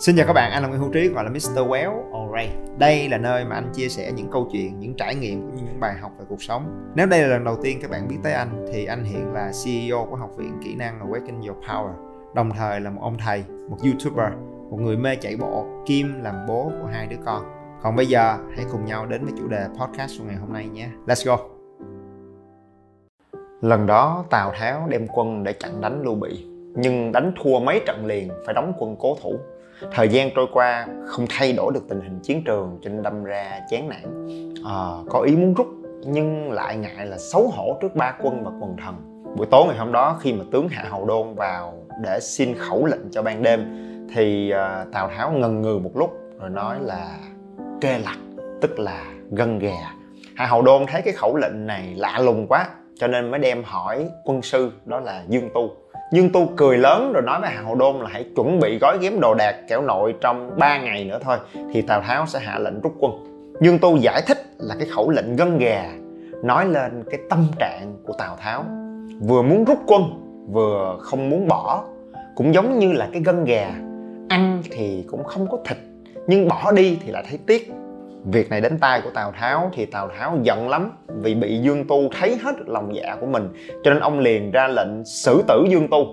Xin chào các bạn, anh là Nguyễn Hữu Trí gọi là Mr. Well Alright. Đây là nơi mà anh chia sẻ những câu chuyện, những trải nghiệm cũng như những bài học về cuộc sống. Nếu đây là lần đầu tiên các bạn biết tới anh thì anh hiện là CEO của Học viện Kỹ năng Awaken Your Power. Đồng thời là một ông thầy, một YouTuber, một người mê chạy bộ, kim làm bố của hai đứa con. Còn bây giờ hãy cùng nhau đến với chủ đề podcast của ngày hôm nay nhé. Let's go. Lần đó Tào Tháo đem quân để chặn đánh Lưu Bị nhưng đánh thua mấy trận liền phải đóng quân cố thủ thời gian trôi qua không thay đổi được tình hình chiến trường cho nên đâm ra chán nản. À, có ý muốn rút nhưng lại ngại là xấu hổ trước ba quân và quần thần. Buổi tối ngày hôm đó khi mà tướng hạ hầu đôn vào để xin khẩu lệnh cho ban đêm thì uh, tào tháo ngần ngừ một lúc rồi nói là kê lặt tức là gân gà hạ hầu đôn thấy cái khẩu lệnh này lạ lùng quá cho nên mới đem hỏi quân sư đó là dương tu nhưng Tu cười lớn rồi nói với Hạ Hậu Đôn là hãy chuẩn bị gói ghém đồ đạc kẻo nội trong 3 ngày nữa thôi, thì Tào Tháo sẽ hạ lệnh rút quân. Dương Tu giải thích là cái khẩu lệnh gân gà, nói lên cái tâm trạng của Tào Tháo. Vừa muốn rút quân, vừa không muốn bỏ. Cũng giống như là cái gân gà, ăn thì cũng không có thịt, nhưng bỏ đi thì lại thấy tiếc việc này đến tai của tào tháo thì tào tháo giận lắm vì bị dương tu thấy hết lòng dạ của mình. Cho nên ông liền ra lệnh xử tử dương tu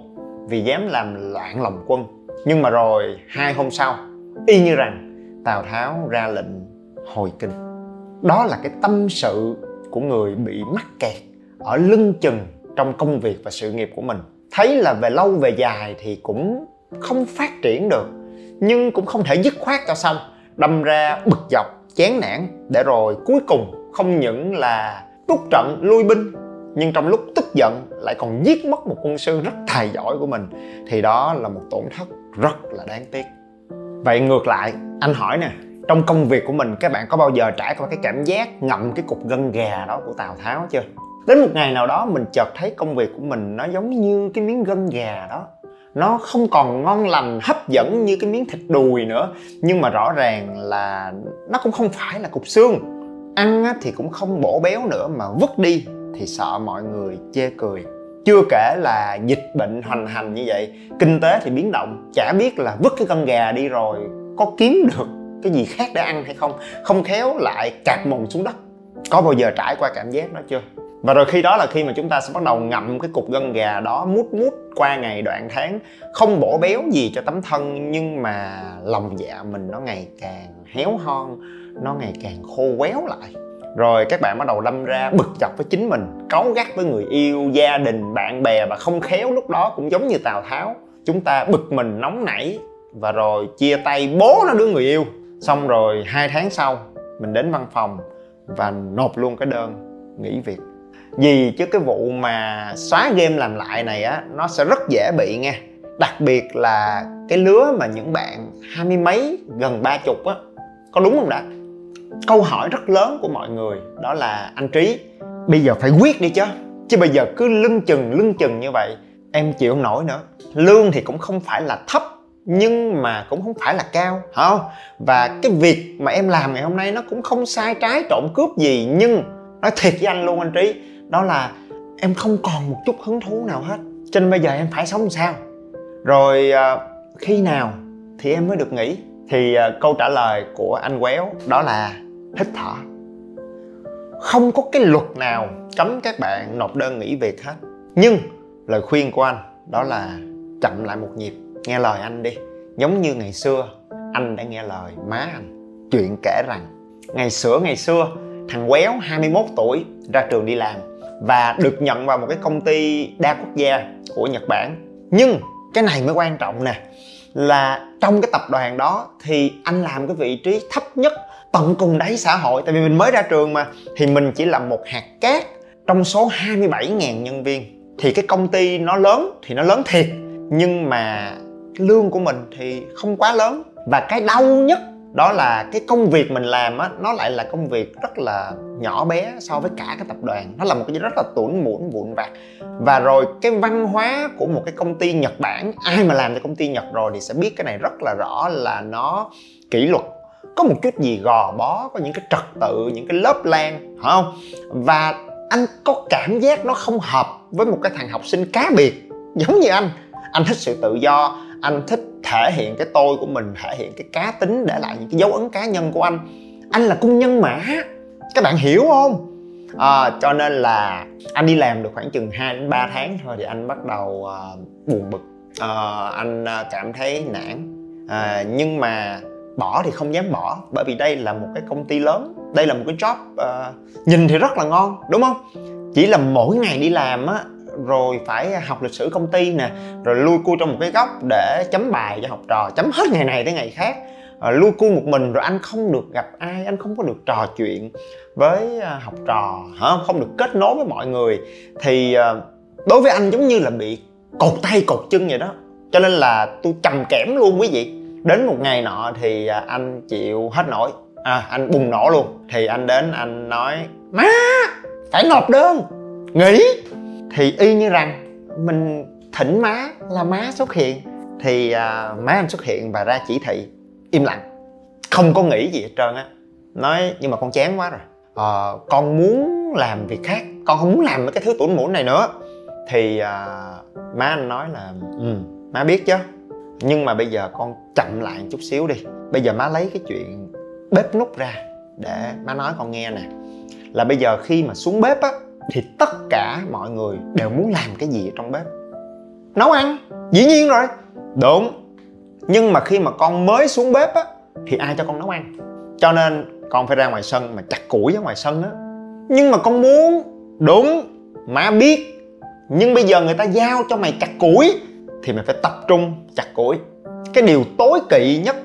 vì dám làm loạn lòng quân. Nhưng mà rồi, hai hôm sau, y như rằng, tào tháo ra lệnh hồi kinh. Đó là cái tâm sự của người bị mắc kẹt ở lưng chừng trong công việc và sự nghiệp của mình. Thấy là về lâu về dài thì cũng không phát triển được, nhưng cũng không thể dứt khoát cho xong, đâm ra bực dọc chán nản để rồi cuối cùng không những là rút trận, lui binh, nhưng trong lúc tức giận lại còn giết mất một quân sư rất tài giỏi của mình. Thì đó là một tổn thất rất là đáng tiếc. Vậy ngược lại, anh hỏi nè, trong công việc của mình, các bạn có bao giờ trải qua cái cảm giác ngậm cái cục gân gà đó của tào tháo chưa? Đến một ngày nào đó, mình chợt thấy công việc của mình nó giống như cái miếng gân gà đó nó không còn ngon lành, hấp dẫn như cái miếng thịt đùi nữa. Nhưng mà rõ ràng là nó cũng không phải là cục xương. Ăn thì cũng không bổ béo nữa, mà vứt đi thì sợ mọi người chê cười. Chưa kể là dịch bệnh hoành hành như vậy, kinh tế thì biến động. Chả biết là vứt cái con gà đi rồi có kiếm được cái gì khác để ăn hay không. Không khéo lại cạt mồm xuống đất. Có bao giờ trải qua cảm giác đó chưa? Và rồi khi đó là khi mà chúng ta sẽ bắt đầu ngậm cái cục gân gà đó mút mút qua ngày đoạn tháng, không bổ béo gì cho tấm thân, nhưng mà lòng dạ mình nó ngày càng héo hon, nó ngày càng khô quéo lại. Rồi các bạn bắt đầu đâm ra bực chọc với chính mình, cáu gắt với người yêu, gia đình, bạn bè và không khéo lúc đó cũng giống như tào tháo. Chúng ta bực mình, nóng nảy và rồi chia tay bố nó đứa người yêu. Xong rồi hai tháng sau, mình đến văn phòng và nộp luôn cái đơn nghỉ việc vì chứ cái vụ mà xóa game làm lại này á, nó sẽ rất dễ bị nghe. Đặc biệt là cái lứa mà những bạn hai mươi mấy, gần ba chục á, có đúng không đã câu hỏi rất lớn của mọi người, đó là anh trí, bây giờ phải quyết đi chứ. Chứ bây giờ cứ lưng chừng lưng chừng như vậy, em chịu không nổi nữa. Lương thì cũng không phải là thấp, nhưng mà cũng không phải là cao không? Và cái việc mà em làm ngày hôm nay nó cũng không sai trái trộm cướp gì, nhưng nói thiệt với anh luôn, anh trí đó là em không còn một chút hứng thú nào hết. Cho nên bây giờ em phải sống sao? Rồi à, khi nào thì em mới được nghỉ? Thì à, câu trả lời của anh quéo đó là hít thở. Không có cái luật nào cấm các bạn nộp đơn nghỉ việc hết. Nhưng lời khuyên của anh đó là chậm lại một nhịp. Nghe lời anh đi. Giống như ngày xưa, anh đã nghe lời má anh chuyện kể rằng, ngày sửa ngày xưa, thằng quéo 21 tuổi ra trường đi làm và được nhận vào một cái công ty đa quốc gia của Nhật Bản. Nhưng cái này mới quan trọng nè, là trong cái tập đoàn đó thì anh làm cái vị trí thấp nhất tận cùng đáy xã hội. Tại vì mình mới ra trường mà, thì mình chỉ là một hạt cát trong số 27.000 nhân viên. Thì cái công ty nó lớn thì nó lớn thiệt, nhưng mà lương của mình thì không quá lớn. Và cái đau nhất đó là cái công việc mình làm á, nó lại là công việc rất là nhỏ bé so với cả cái tập đoàn. Nó là một cái gì rất là tủn muỗn vụn vặt. Và rồi cái văn hóa của một cái công ty nhật bản, ai mà làm cho công ty nhật rồi thì sẽ biết cái này rất là rõ là nó kỷ luật. Có một chút gì gò bó, có những cái trật tự, những cái lớp lan phải không? Và anh có cảm giác nó không hợp với một cái thằng học sinh cá biệt giống như anh. Anh thích sự tự do anh thích thể hiện cái tôi của mình thể hiện cái cá tính để lại những cái dấu ấn cá nhân của anh. Anh là cung nhân mã các bạn hiểu không? À, cho nên là anh đi làm được khoảng chừng 2 đến 3 tháng thôi thì anh bắt đầu uh, buồn bực. Uh, anh uh, cảm thấy nản. Uh, nhưng mà bỏ thì không dám bỏ bởi vì đây là một cái công ty lớn đây là một cái job uh, nhìn thì rất là ngon đúng không? Chỉ là mỗi ngày đi làm á rồi phải học lịch sử công ty nè rồi lui cua trong một cái góc để chấm bài cho học trò chấm hết ngày này tới ngày khác. À, lui cua một mình rồi anh không được gặp ai anh không có được trò chuyện với ờ, học trò hả? Không được kết nối với mọi người. Thì ờ, đối với anh giống như là bị cột tay cột chân vậy đó. Cho nên là tôi trầm kẽm luôn quý vị. Đến một ngày nọ thì anh chịu hết nổi. À, anh bùng nổ luôn. Thì anh đến anh nói má phải nộp đơn. Nghỉ thì y như rằng mình thỉnh má là má xuất hiện. Thì à, má anh xuất hiện và ra chỉ thị im lặng. Không có nghĩ gì hết trơn á. Nói nhưng mà con chán quá rồi. À, con muốn làm việc khác. Con không muốn làm mấy cái thứ tủn mũn này nữa. Thì à, má anh nói là ừ má biết chứ. Nhưng mà bây giờ con chậm lại một chút xíu đi. Bây giờ má lấy cái chuyện bếp nút ra để má nói con nghe nè. Là bây giờ khi mà xuống bếp á thì tất cả mọi người đều muốn làm cái gì ở trong bếp? Nấu ăn, dĩ nhiên rồi. Đúng. Nhưng mà khi mà con mới xuống bếp á, thì ai cho con nấu ăn? Cho nên con phải ra ngoài sân mà chặt củi ở ngoài sân á. Nhưng mà con muốn. Đúng. Má biết. Nhưng bây giờ người ta giao cho mày chặt củi thì mày phải tập trung chặt củi. Cái điều tối kỵ nhất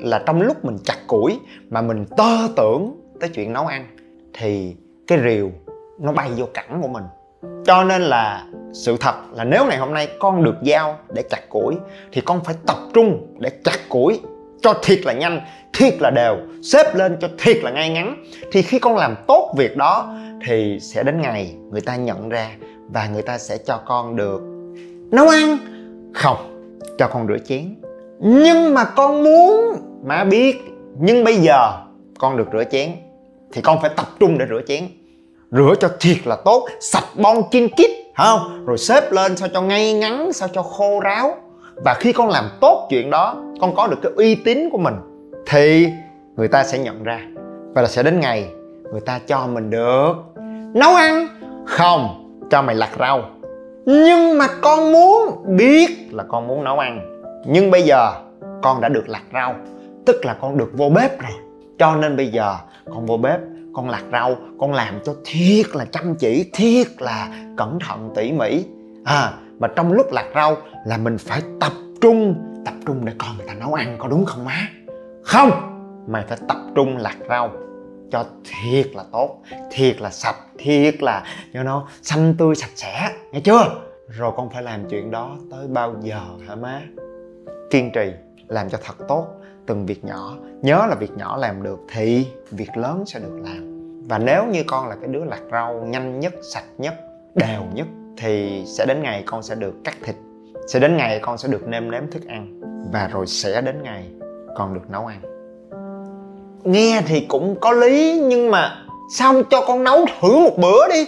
là trong lúc mình chặt củi mà mình tơ tưởng tới chuyện nấu ăn thì cái rìu nó bay vô cẳng của mình. Cho nên là sự thật là nếu ngày hôm nay con được giao để chặt củi, thì con phải tập trung để chặt củi cho thiệt là nhanh, thiệt là đều, xếp lên cho thiệt là ngay ngắn. Thì khi con làm tốt việc đó, thì sẽ đến ngày người ta nhận ra và người ta sẽ cho con được nấu ăn, không, cho con rửa chén. Nhưng mà con muốn, má biết, nhưng bây giờ con được rửa chén, thì con phải tập trung để rửa chén rửa cho thiệt là tốt, sạch bon chin kít không? Rồi xếp lên sao cho ngay ngắn, sao cho khô ráo. Và khi con làm tốt chuyện đó, con có được cái uy tín của mình, thì người ta sẽ nhận ra. Và là sẽ đến ngày người ta cho mình được nấu ăn. Không, cho mày lặt rau. Nhưng mà con muốn biết là con muốn nấu ăn. Nhưng bây giờ con đã được lặt rau, tức là con được vô bếp rồi. Cho nên bây giờ con vô bếp con lặt rau, con làm cho thiệt là chăm chỉ, thiệt là cẩn thận tỉ mỉ. À mà trong lúc lặt rau là mình phải tập trung tập trung để con người ta nấu ăn, có đúng không má? Không, mày phải tập trung lặt rau cho thiệt là tốt, thiệt là sạch, thiệt là cho nó xanh tươi sạch sẽ, nghe chưa? Rồi con phải làm chuyện đó tới bao giờ hả má? Kiên trì, làm cho thật tốt từng việc nhỏ, nhớ là việc nhỏ làm được thì việc lớn sẽ được làm. Và nếu như con là cái đứa lặt rau nhanh nhất, sạch nhất, đều nhất thì sẽ đến ngày con sẽ được cắt thịt, sẽ đến ngày con sẽ được nêm nếm thức ăn và rồi sẽ đến ngày con được nấu ăn. Nghe thì cũng có lý nhưng mà sao không cho con nấu thử một bữa đi?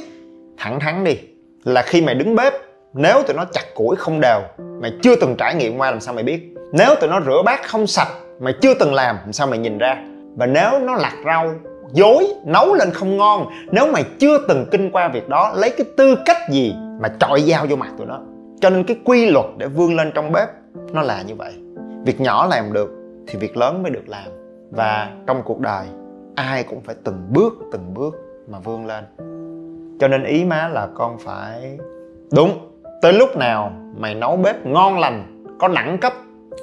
Thẳng thắn đi, là khi mày đứng bếp, nếu tụi nó chặt củi không đều, mày chưa từng trải nghiệm qua làm sao mày biết. Nếu tụi nó rửa bát không sạch mày chưa từng làm, sao mày nhìn ra? Và nếu nó lặt rau, dối, nấu lên không ngon, nếu mày chưa từng kinh qua việc đó, lấy cái tư cách gì mà chọi dao vô mặt tụi nó? Cho nên cái quy luật để vươn lên trong bếp, nó là như vậy. Việc nhỏ làm được thì việc lớn mới được làm. Và trong cuộc đời, ai cũng phải từng bước từng bước mà vươn lên. Cho nên ý má là con phải đúng. Tới lúc nào mày nấu bếp ngon lành, có đẳng cấp,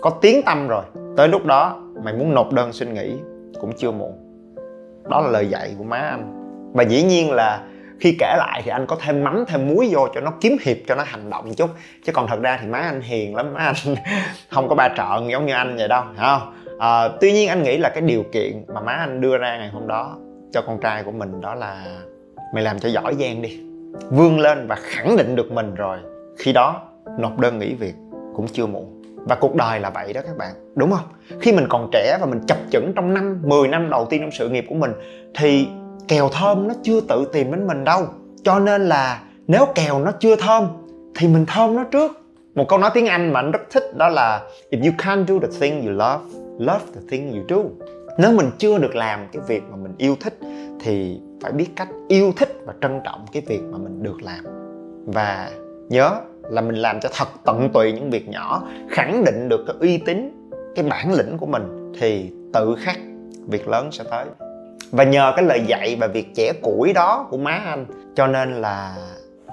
có tiếng tâm rồi tới lúc đó mày muốn nộp đơn xin nghỉ cũng chưa muộn. Đó là lời dạy của má anh. Và dĩ nhiên là khi kể lại thì anh có thêm mắm thêm muối vô cho nó kiếm hiệp cho nó hành động chút. Chứ còn thật ra thì má anh hiền lắm má anh không có ba trợn giống như anh vậy đâu không? À, tuy nhiên anh nghĩ là cái điều kiện mà má anh đưa ra ngày hôm đó cho con trai của mình đó là mày làm cho giỏi giang đi. Vươn lên và khẳng định được mình rồi. Khi đó nộp đơn nghỉ việc cũng chưa muộn và cuộc đời là vậy đó các bạn, đúng không? Khi mình còn trẻ và mình chập chững trong năm 10 năm đầu tiên trong sự nghiệp của mình, thì kèo thơm nó chưa tự tìm đến mình đâu. Cho nên là nếu kèo nó chưa thơm, thì mình thơm nó trước. Một câu nói tiếng anh mà anh rất thích đó là, if you can't do the thing you love love the thing you do. Nếu mình chưa được làm cái việc mà mình yêu thích, thì phải biết cách yêu thích và trân trọng cái việc mà mình được làm. Và nhớ là mình làm cho thật tận tụy những việc nhỏ, khẳng định được cái uy tín, cái bản lĩnh của mình, thì tự khắc việc lớn sẽ tới. Và nhờ cái lời dạy và việc trẻ củi đó của má anh, cho nên là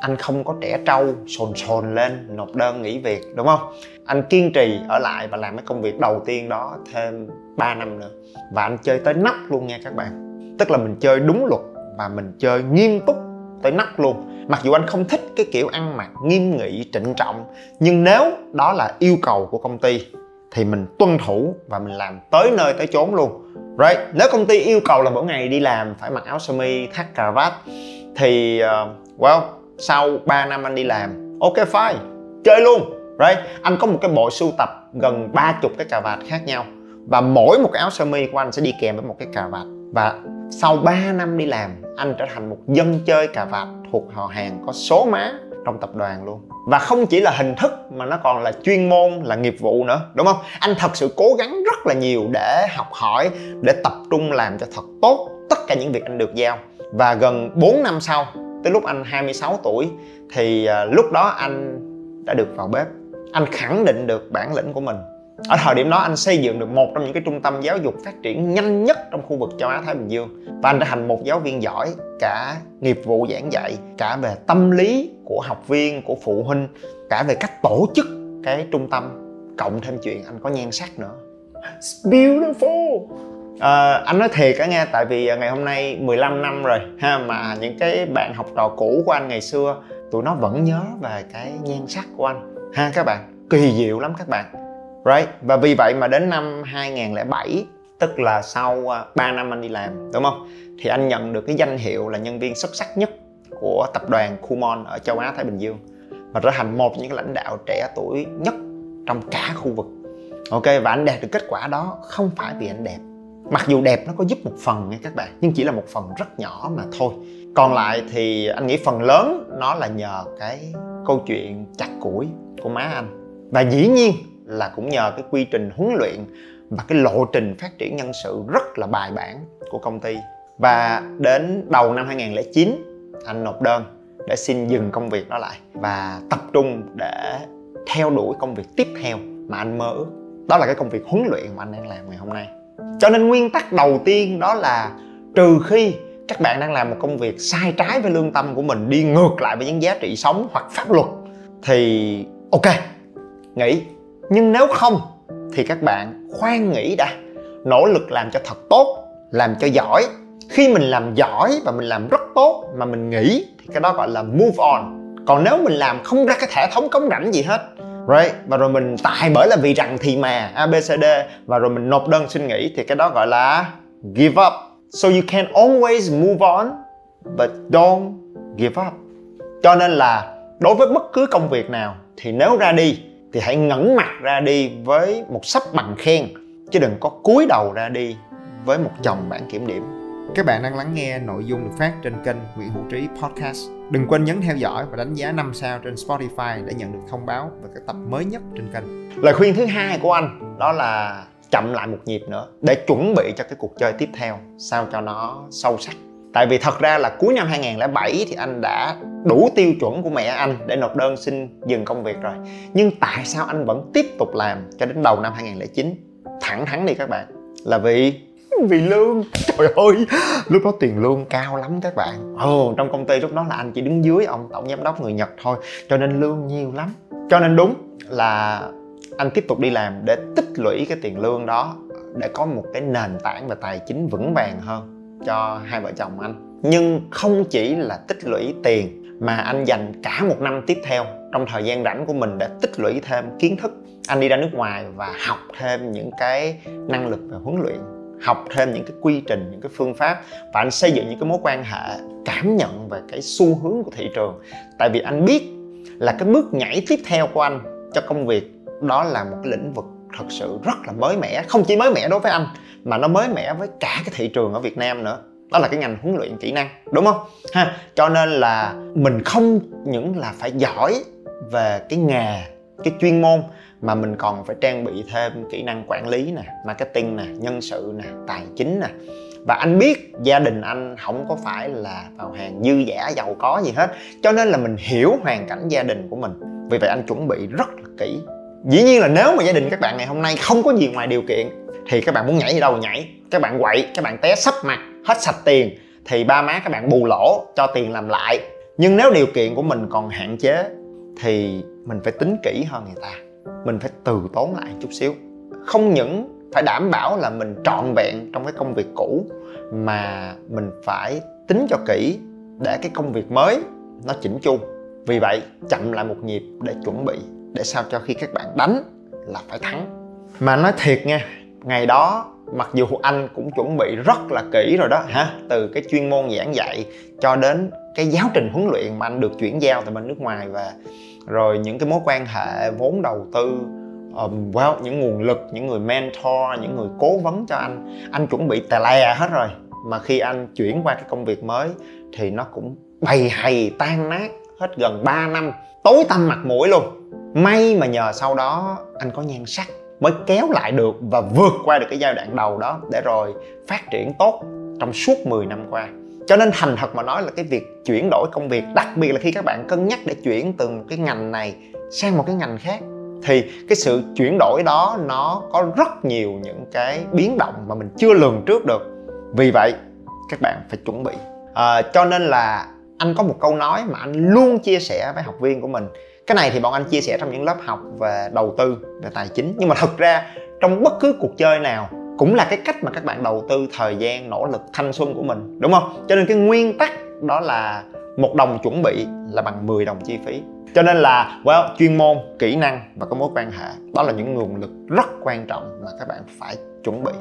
anh không có trẻ trâu, sồn sồn lên, nộp đơn nghỉ việc, đúng không? Anh kiên trì ở lại và làm cái công việc đầu tiên đó thêm 3 năm nữa. Và anh chơi tới nắp luôn nha các bạn. Tức là mình chơi đúng luật và mình chơi nghiêm túc tới nắp luôn. Mặc dù anh không thích cái kiểu ăn mặc nghiêm nghị trịnh trọng nhưng nếu đó là yêu cầu của công ty thì mình tuân thủ và mình làm tới nơi tới chốn luôn. Right? Nếu công ty yêu cầu là mỗi ngày đi làm phải mặc áo sơ mi thắt cà vạt thì uh, well sau 3 năm anh đi làm ok fine. Chơi luôn. Right? Anh có một cái bộ sưu tập gần ba chục cái cà vạt khác nhau và mỗi một cái áo sơ mi của anh sẽ đi kèm với một cái cà vạt. Và sau 3 năm đi làm, anh trở thành một dân chơi cà vạt thuộc họ hàng có số má trong tập đoàn luôn. Và không chỉ là hình thức mà nó còn là chuyên môn, là nghiệp vụ nữa, đúng không? Anh thật sự cố gắng rất là nhiều để học hỏi, để tập trung làm cho thật tốt tất cả những việc anh được giao. Và gần 4 năm sau, tới lúc anh 26 tuổi, thì à, lúc đó anh đã được vào bếp. Anh khẳng định được bản lĩnh của mình ở thời điểm đó anh xây dựng được một trong những cái trung tâm giáo dục phát triển nhanh nhất trong khu vực châu Á Thái Bình Dương và anh trở thành một giáo viên giỏi cả nghiệp vụ giảng dạy cả về tâm lý của học viên của phụ huynh cả về cách tổ chức cái trung tâm cộng thêm chuyện anh có nhan sắc nữa. It's beautiful. À, anh nói thiệt cả nghe tại vì ngày hôm nay 15 năm rồi ha mà những cái bạn học trò cũ của anh ngày xưa tụi nó vẫn nhớ về cái nhan sắc của anh. Ha các bạn kỳ diệu lắm các bạn right? Và vì vậy mà đến năm 2007 tức là sau à, 3 năm anh đi làm, đúng không? Thì anh nhận được cái danh hiệu là nhân viên xuất sắc nhất của tập đoàn Kumon ở châu Á Thái Bình Dương và trở thành một trong những lãnh đạo trẻ tuổi nhất trong cả khu vực. Ok, và anh đạt được kết quả đó không phải vì anh đẹp. Mặc dù đẹp nó có giúp một phần nha các bạn, nhưng chỉ là một phần rất nhỏ mà thôi. Còn lại thì anh nghĩ phần lớn nó là nhờ cái câu chuyện chặt củi của má anh. Và dĩ nhiên là cũng nhờ cái quy trình huấn luyện và cái lộ trình phát triển nhân sự rất là bài bản của công ty. Và đến đầu năm 2009 anh nộp đơn để xin dừng công việc đó lại và tập trung để theo đuổi công việc tiếp theo mà anh mơ ước. Đó là cái công việc huấn luyện mà anh đang làm ngày hôm nay. Cho nên nguyên tắc đầu tiên đó là trừ khi các bạn đang làm một công việc sai trái với lương tâm của mình đi ngược lại với những giá trị sống hoặc pháp luật thì ok, nghỉ nhưng nếu không, thì các bạn khoan nghĩ đã. Nỗ lực làm cho thật tốt, làm cho giỏi. Khi mình làm giỏi và mình làm rất tốt mà mình nghĩ, thì cái đó gọi là move on. Còn nếu mình làm không ra cái hệ thống cống rãnh gì hết, right? Và rồi mình tại bởi là vì rằng thì mà abcd và rồi mình nộp đơn xin nghỉ, thì cái đó gọi là give up. So you can always move on, but don't give up. Cho nên là đối với bất cứ công việc nào, thì nếu ra đi thì hãy ngẩng mặt ra đi với một sắp bằng khen chứ đừng có cúi đầu ra đi với một chồng bản kiểm điểm các bạn đang lắng nghe nội dung được phát trên kênh Nguyễn Hữu Trí Podcast. Đừng quên nhấn theo dõi và đánh giá 5 sao trên Spotify để nhận được thông báo về các tập mới nhất trên kênh. Lời khuyên thứ hai của anh đó là chậm lại một nhịp nữa để chuẩn bị cho cái cuộc chơi tiếp theo sao cho nó sâu sắc. Tại vì thật ra là cuối năm 2007 thì anh đã đủ tiêu chuẩn của mẹ anh để nộp đơn xin dừng công việc rồi. Nhưng tại sao anh vẫn tiếp tục làm cho đến đầu năm 2009? Thẳng thắn đi các bạn. Là vì vì lương trời ơi, lúc đó tiền lương cao lắm các bạn ồ, trong công ty lúc đó là anh chỉ đứng dưới ông tổng giám đốc người nhật thôi, cho nên lương nhiều lắm cho nên đúng là anh tiếp tục đi làm để tích lũy cái tiền lương đó để có một cái nền tảng về tài chính vững vàng hơn cho hai vợ chồng anh. Nhưng không chỉ là tích lũy tiền mà anh dành cả một năm tiếp theo, trong thời gian rảnh của mình để tích lũy thêm kiến thức, anh đi ra nước ngoài và học thêm những cái năng lực về huấn luyện, học thêm những cái quy trình, những cái phương pháp và anh xây dựng những cái mối quan hệ, cảm nhận về cái xu hướng của thị trường. Tại vì anh biết là cái bước nhảy tiếp theo của anh cho công việc đó là một cái lĩnh vực thật sự rất là mới mẻ. Không chỉ mới mẻ đối với anh, mà nó mới mẻ với cả cái thị trường ở Việt Nam nữa. Đó là cái ngành huấn luyện kỹ năng, đúng không? Ha, cho nên là mình không những là phải giỏi về cái nghề, cái chuyên môn, mà mình còn phải trang bị thêm kỹ năng quản lý nè, marketing nè, nhân sự nè, tài chính nè. Và anh biết gia đình anh không có phải là vào hàng dư giả, giàu có gì hết. Cho nên là mình hiểu hoàn cảnh gia đình của mình. Vì vậy anh chuẩn bị rất là kỹ dĩ nhiên là nếu mà gia đình các bạn ngày hôm nay không có gì ngoài điều kiện, thì các bạn muốn nhảy gì đâu nhảy. Các bạn quậy, các bạn té sấp mặt, hết sạch tiền, thì ba má các bạn bù lỗ cho tiền làm lại. Nhưng nếu điều kiện của mình còn hạn chế, thì mình phải tính kỹ hơn người ta. Mình phải từ tốn lại chút xíu. Không những phải đảm bảo là mình trọn vẹn trong cái công việc cũ, mà mình phải tính cho kỹ để cái công việc mới nó chỉnh chu. Vì vậy, chậm lại một nhịp để chuẩn bị để sao cho khi các bạn đánh là phải thắng. Mà nói thiệt nha ngày đó mặc dù anh cũng chuẩn bị rất là kỹ rồi đó hả? Từ cái chuyên môn giảng dạy cho đến cái giáo trình huấn luyện mà anh được chuyển giao từ bên nước ngoài và rồi những cái mối quan hệ vốn đầu tư um, well, những nguồn lực những người mentor những người cố vấn cho anh anh chuẩn bị tè lè hết rồi. Mà khi anh chuyển qua cái công việc mới thì nó cũng bầy hầy tan nát hết gần 3 năm tối tăm mặt mũi luôn may mà nhờ sau đó anh có nhan sắc mới kéo lại được và vượt qua được cái giai đoạn đầu đó để rồi phát triển tốt trong suốt 10 năm qua. Cho nên thành thật mà nói là cái việc chuyển đổi công việc đặc biệt là khi các bạn cân nhắc để chuyển từ một cái ngành này sang một cái ngành khác thì cái sự chuyển đổi đó nó có rất nhiều những cái biến động mà mình chưa lường trước được. Vì vậy các bạn phải chuẩn bị. À, cho nên là anh có một câu nói mà anh luôn chia sẻ với học viên của mình cái này thì bọn anh chia sẻ trong những lớp học về đầu tư về tài chính. Nhưng mà thật ra trong bất cứ cuộc chơi nào cũng là cái cách mà các bạn đầu tư thời gian nỗ lực thanh xuân của mình đúng không? Cho nên cái nguyên tắc đó là một đồng chuẩn bị là bằng 10 đồng chi phí. Cho nên là well, chuyên môn kỹ năng và có mối quan hệ đó là những nguồn lực rất quan trọng mà các bạn phải chuẩn bị.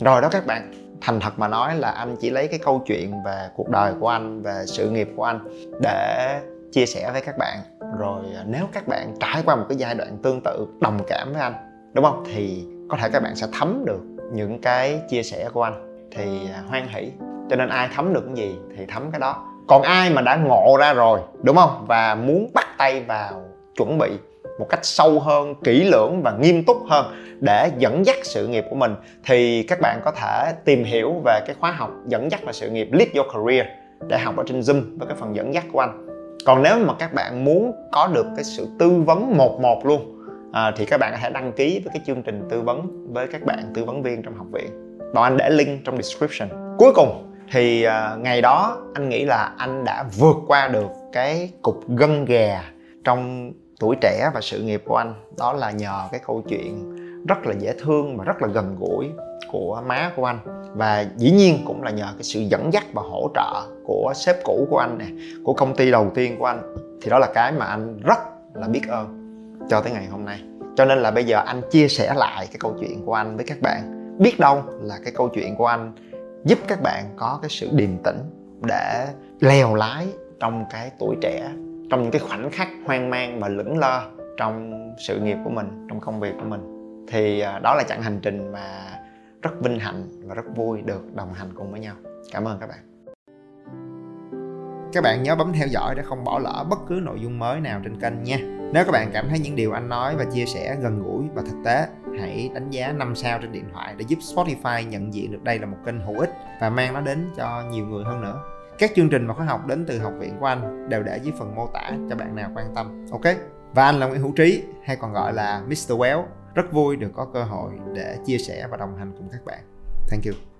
Rồi đó các bạn thành thật mà nói là anh chỉ lấy cái câu chuyện về cuộc đời của anh về sự nghiệp của anh để chia sẻ với các bạn. Rồi à, nếu các bạn trải qua một cái giai đoạn tương tự, đồng cảm với anh, đúng không? Thì có thể các bạn sẽ thấm được những cái chia sẻ của anh. Thì à, hoan hỷ. Cho nên ai thấm được cái gì thì thấm cái đó. Còn ai mà đã ngộ ra rồi, đúng không? Và muốn bắt tay vào chuẩn bị một cách sâu hơn, kỹ lưỡng và nghiêm túc hơn để dẫn dắt sự nghiệp của mình, thì các bạn có thể tìm hiểu về cái khóa học dẫn dắt và sự nghiệp Lead Your Career để học ở trên Zoom với cái phần dẫn dắt của anh còn nếu mà các bạn muốn có được cái sự tư vấn một một luôn à, thì các bạn có thể đăng ký với cái chương trình tư vấn với các bạn tư vấn viên trong học viện. Bọn anh để link trong description. Cuối cùng thì uh, ngày đó anh nghĩ là anh đã vượt qua được cái cục gân gà trong tuổi trẻ và sự nghiệp của anh. Đó là nhờ cái câu chuyện rất là dễ thương và rất là gần gũi của má của anh. Và dĩ nhiên cũng là nhờ cái sự dẫn dắt và hỗ trợ của sếp cũ của anh nè, của công ty đầu tiên của anh. Thì đó là cái mà anh rất là biết ơn cho tới ngày hôm nay. Cho nên là bây giờ anh chia sẻ lại cái câu chuyện của anh với các bạn. Biết đâu là cái câu chuyện của anh giúp các bạn có cái sự điềm tĩnh để leo lái trong cái tuổi trẻ, trong những cái khoảnh khắc hoang mang và lững lơ trong sự nghiệp của mình, trong công việc của mình thì à, đó là chặng hành trình mà rất vinh hạnh và rất vui được đồng hành cùng với nhau. Cảm ơn các bạn. Các bạn nhớ bấm theo dõi để không bỏ lỡ bất cứ nội dung mới nào trên kênh nha. Nếu các bạn cảm thấy những điều anh nói và chia sẻ gần gũi và thực tế, hãy đánh giá 5 sao trên điện thoại để giúp Spotify nhận diện được đây là một kênh hữu ích và mang nó đến cho nhiều người hơn nữa. Các chương trình và khóa học đến từ học viện của anh đều để dưới phần mô tả cho bạn nào quan tâm. Ok? Và anh là Nguyễn Hữu Trí, hay còn gọi là Mr. Well rất vui được có cơ hội để chia sẻ và đồng hành cùng các bạn. Thank you.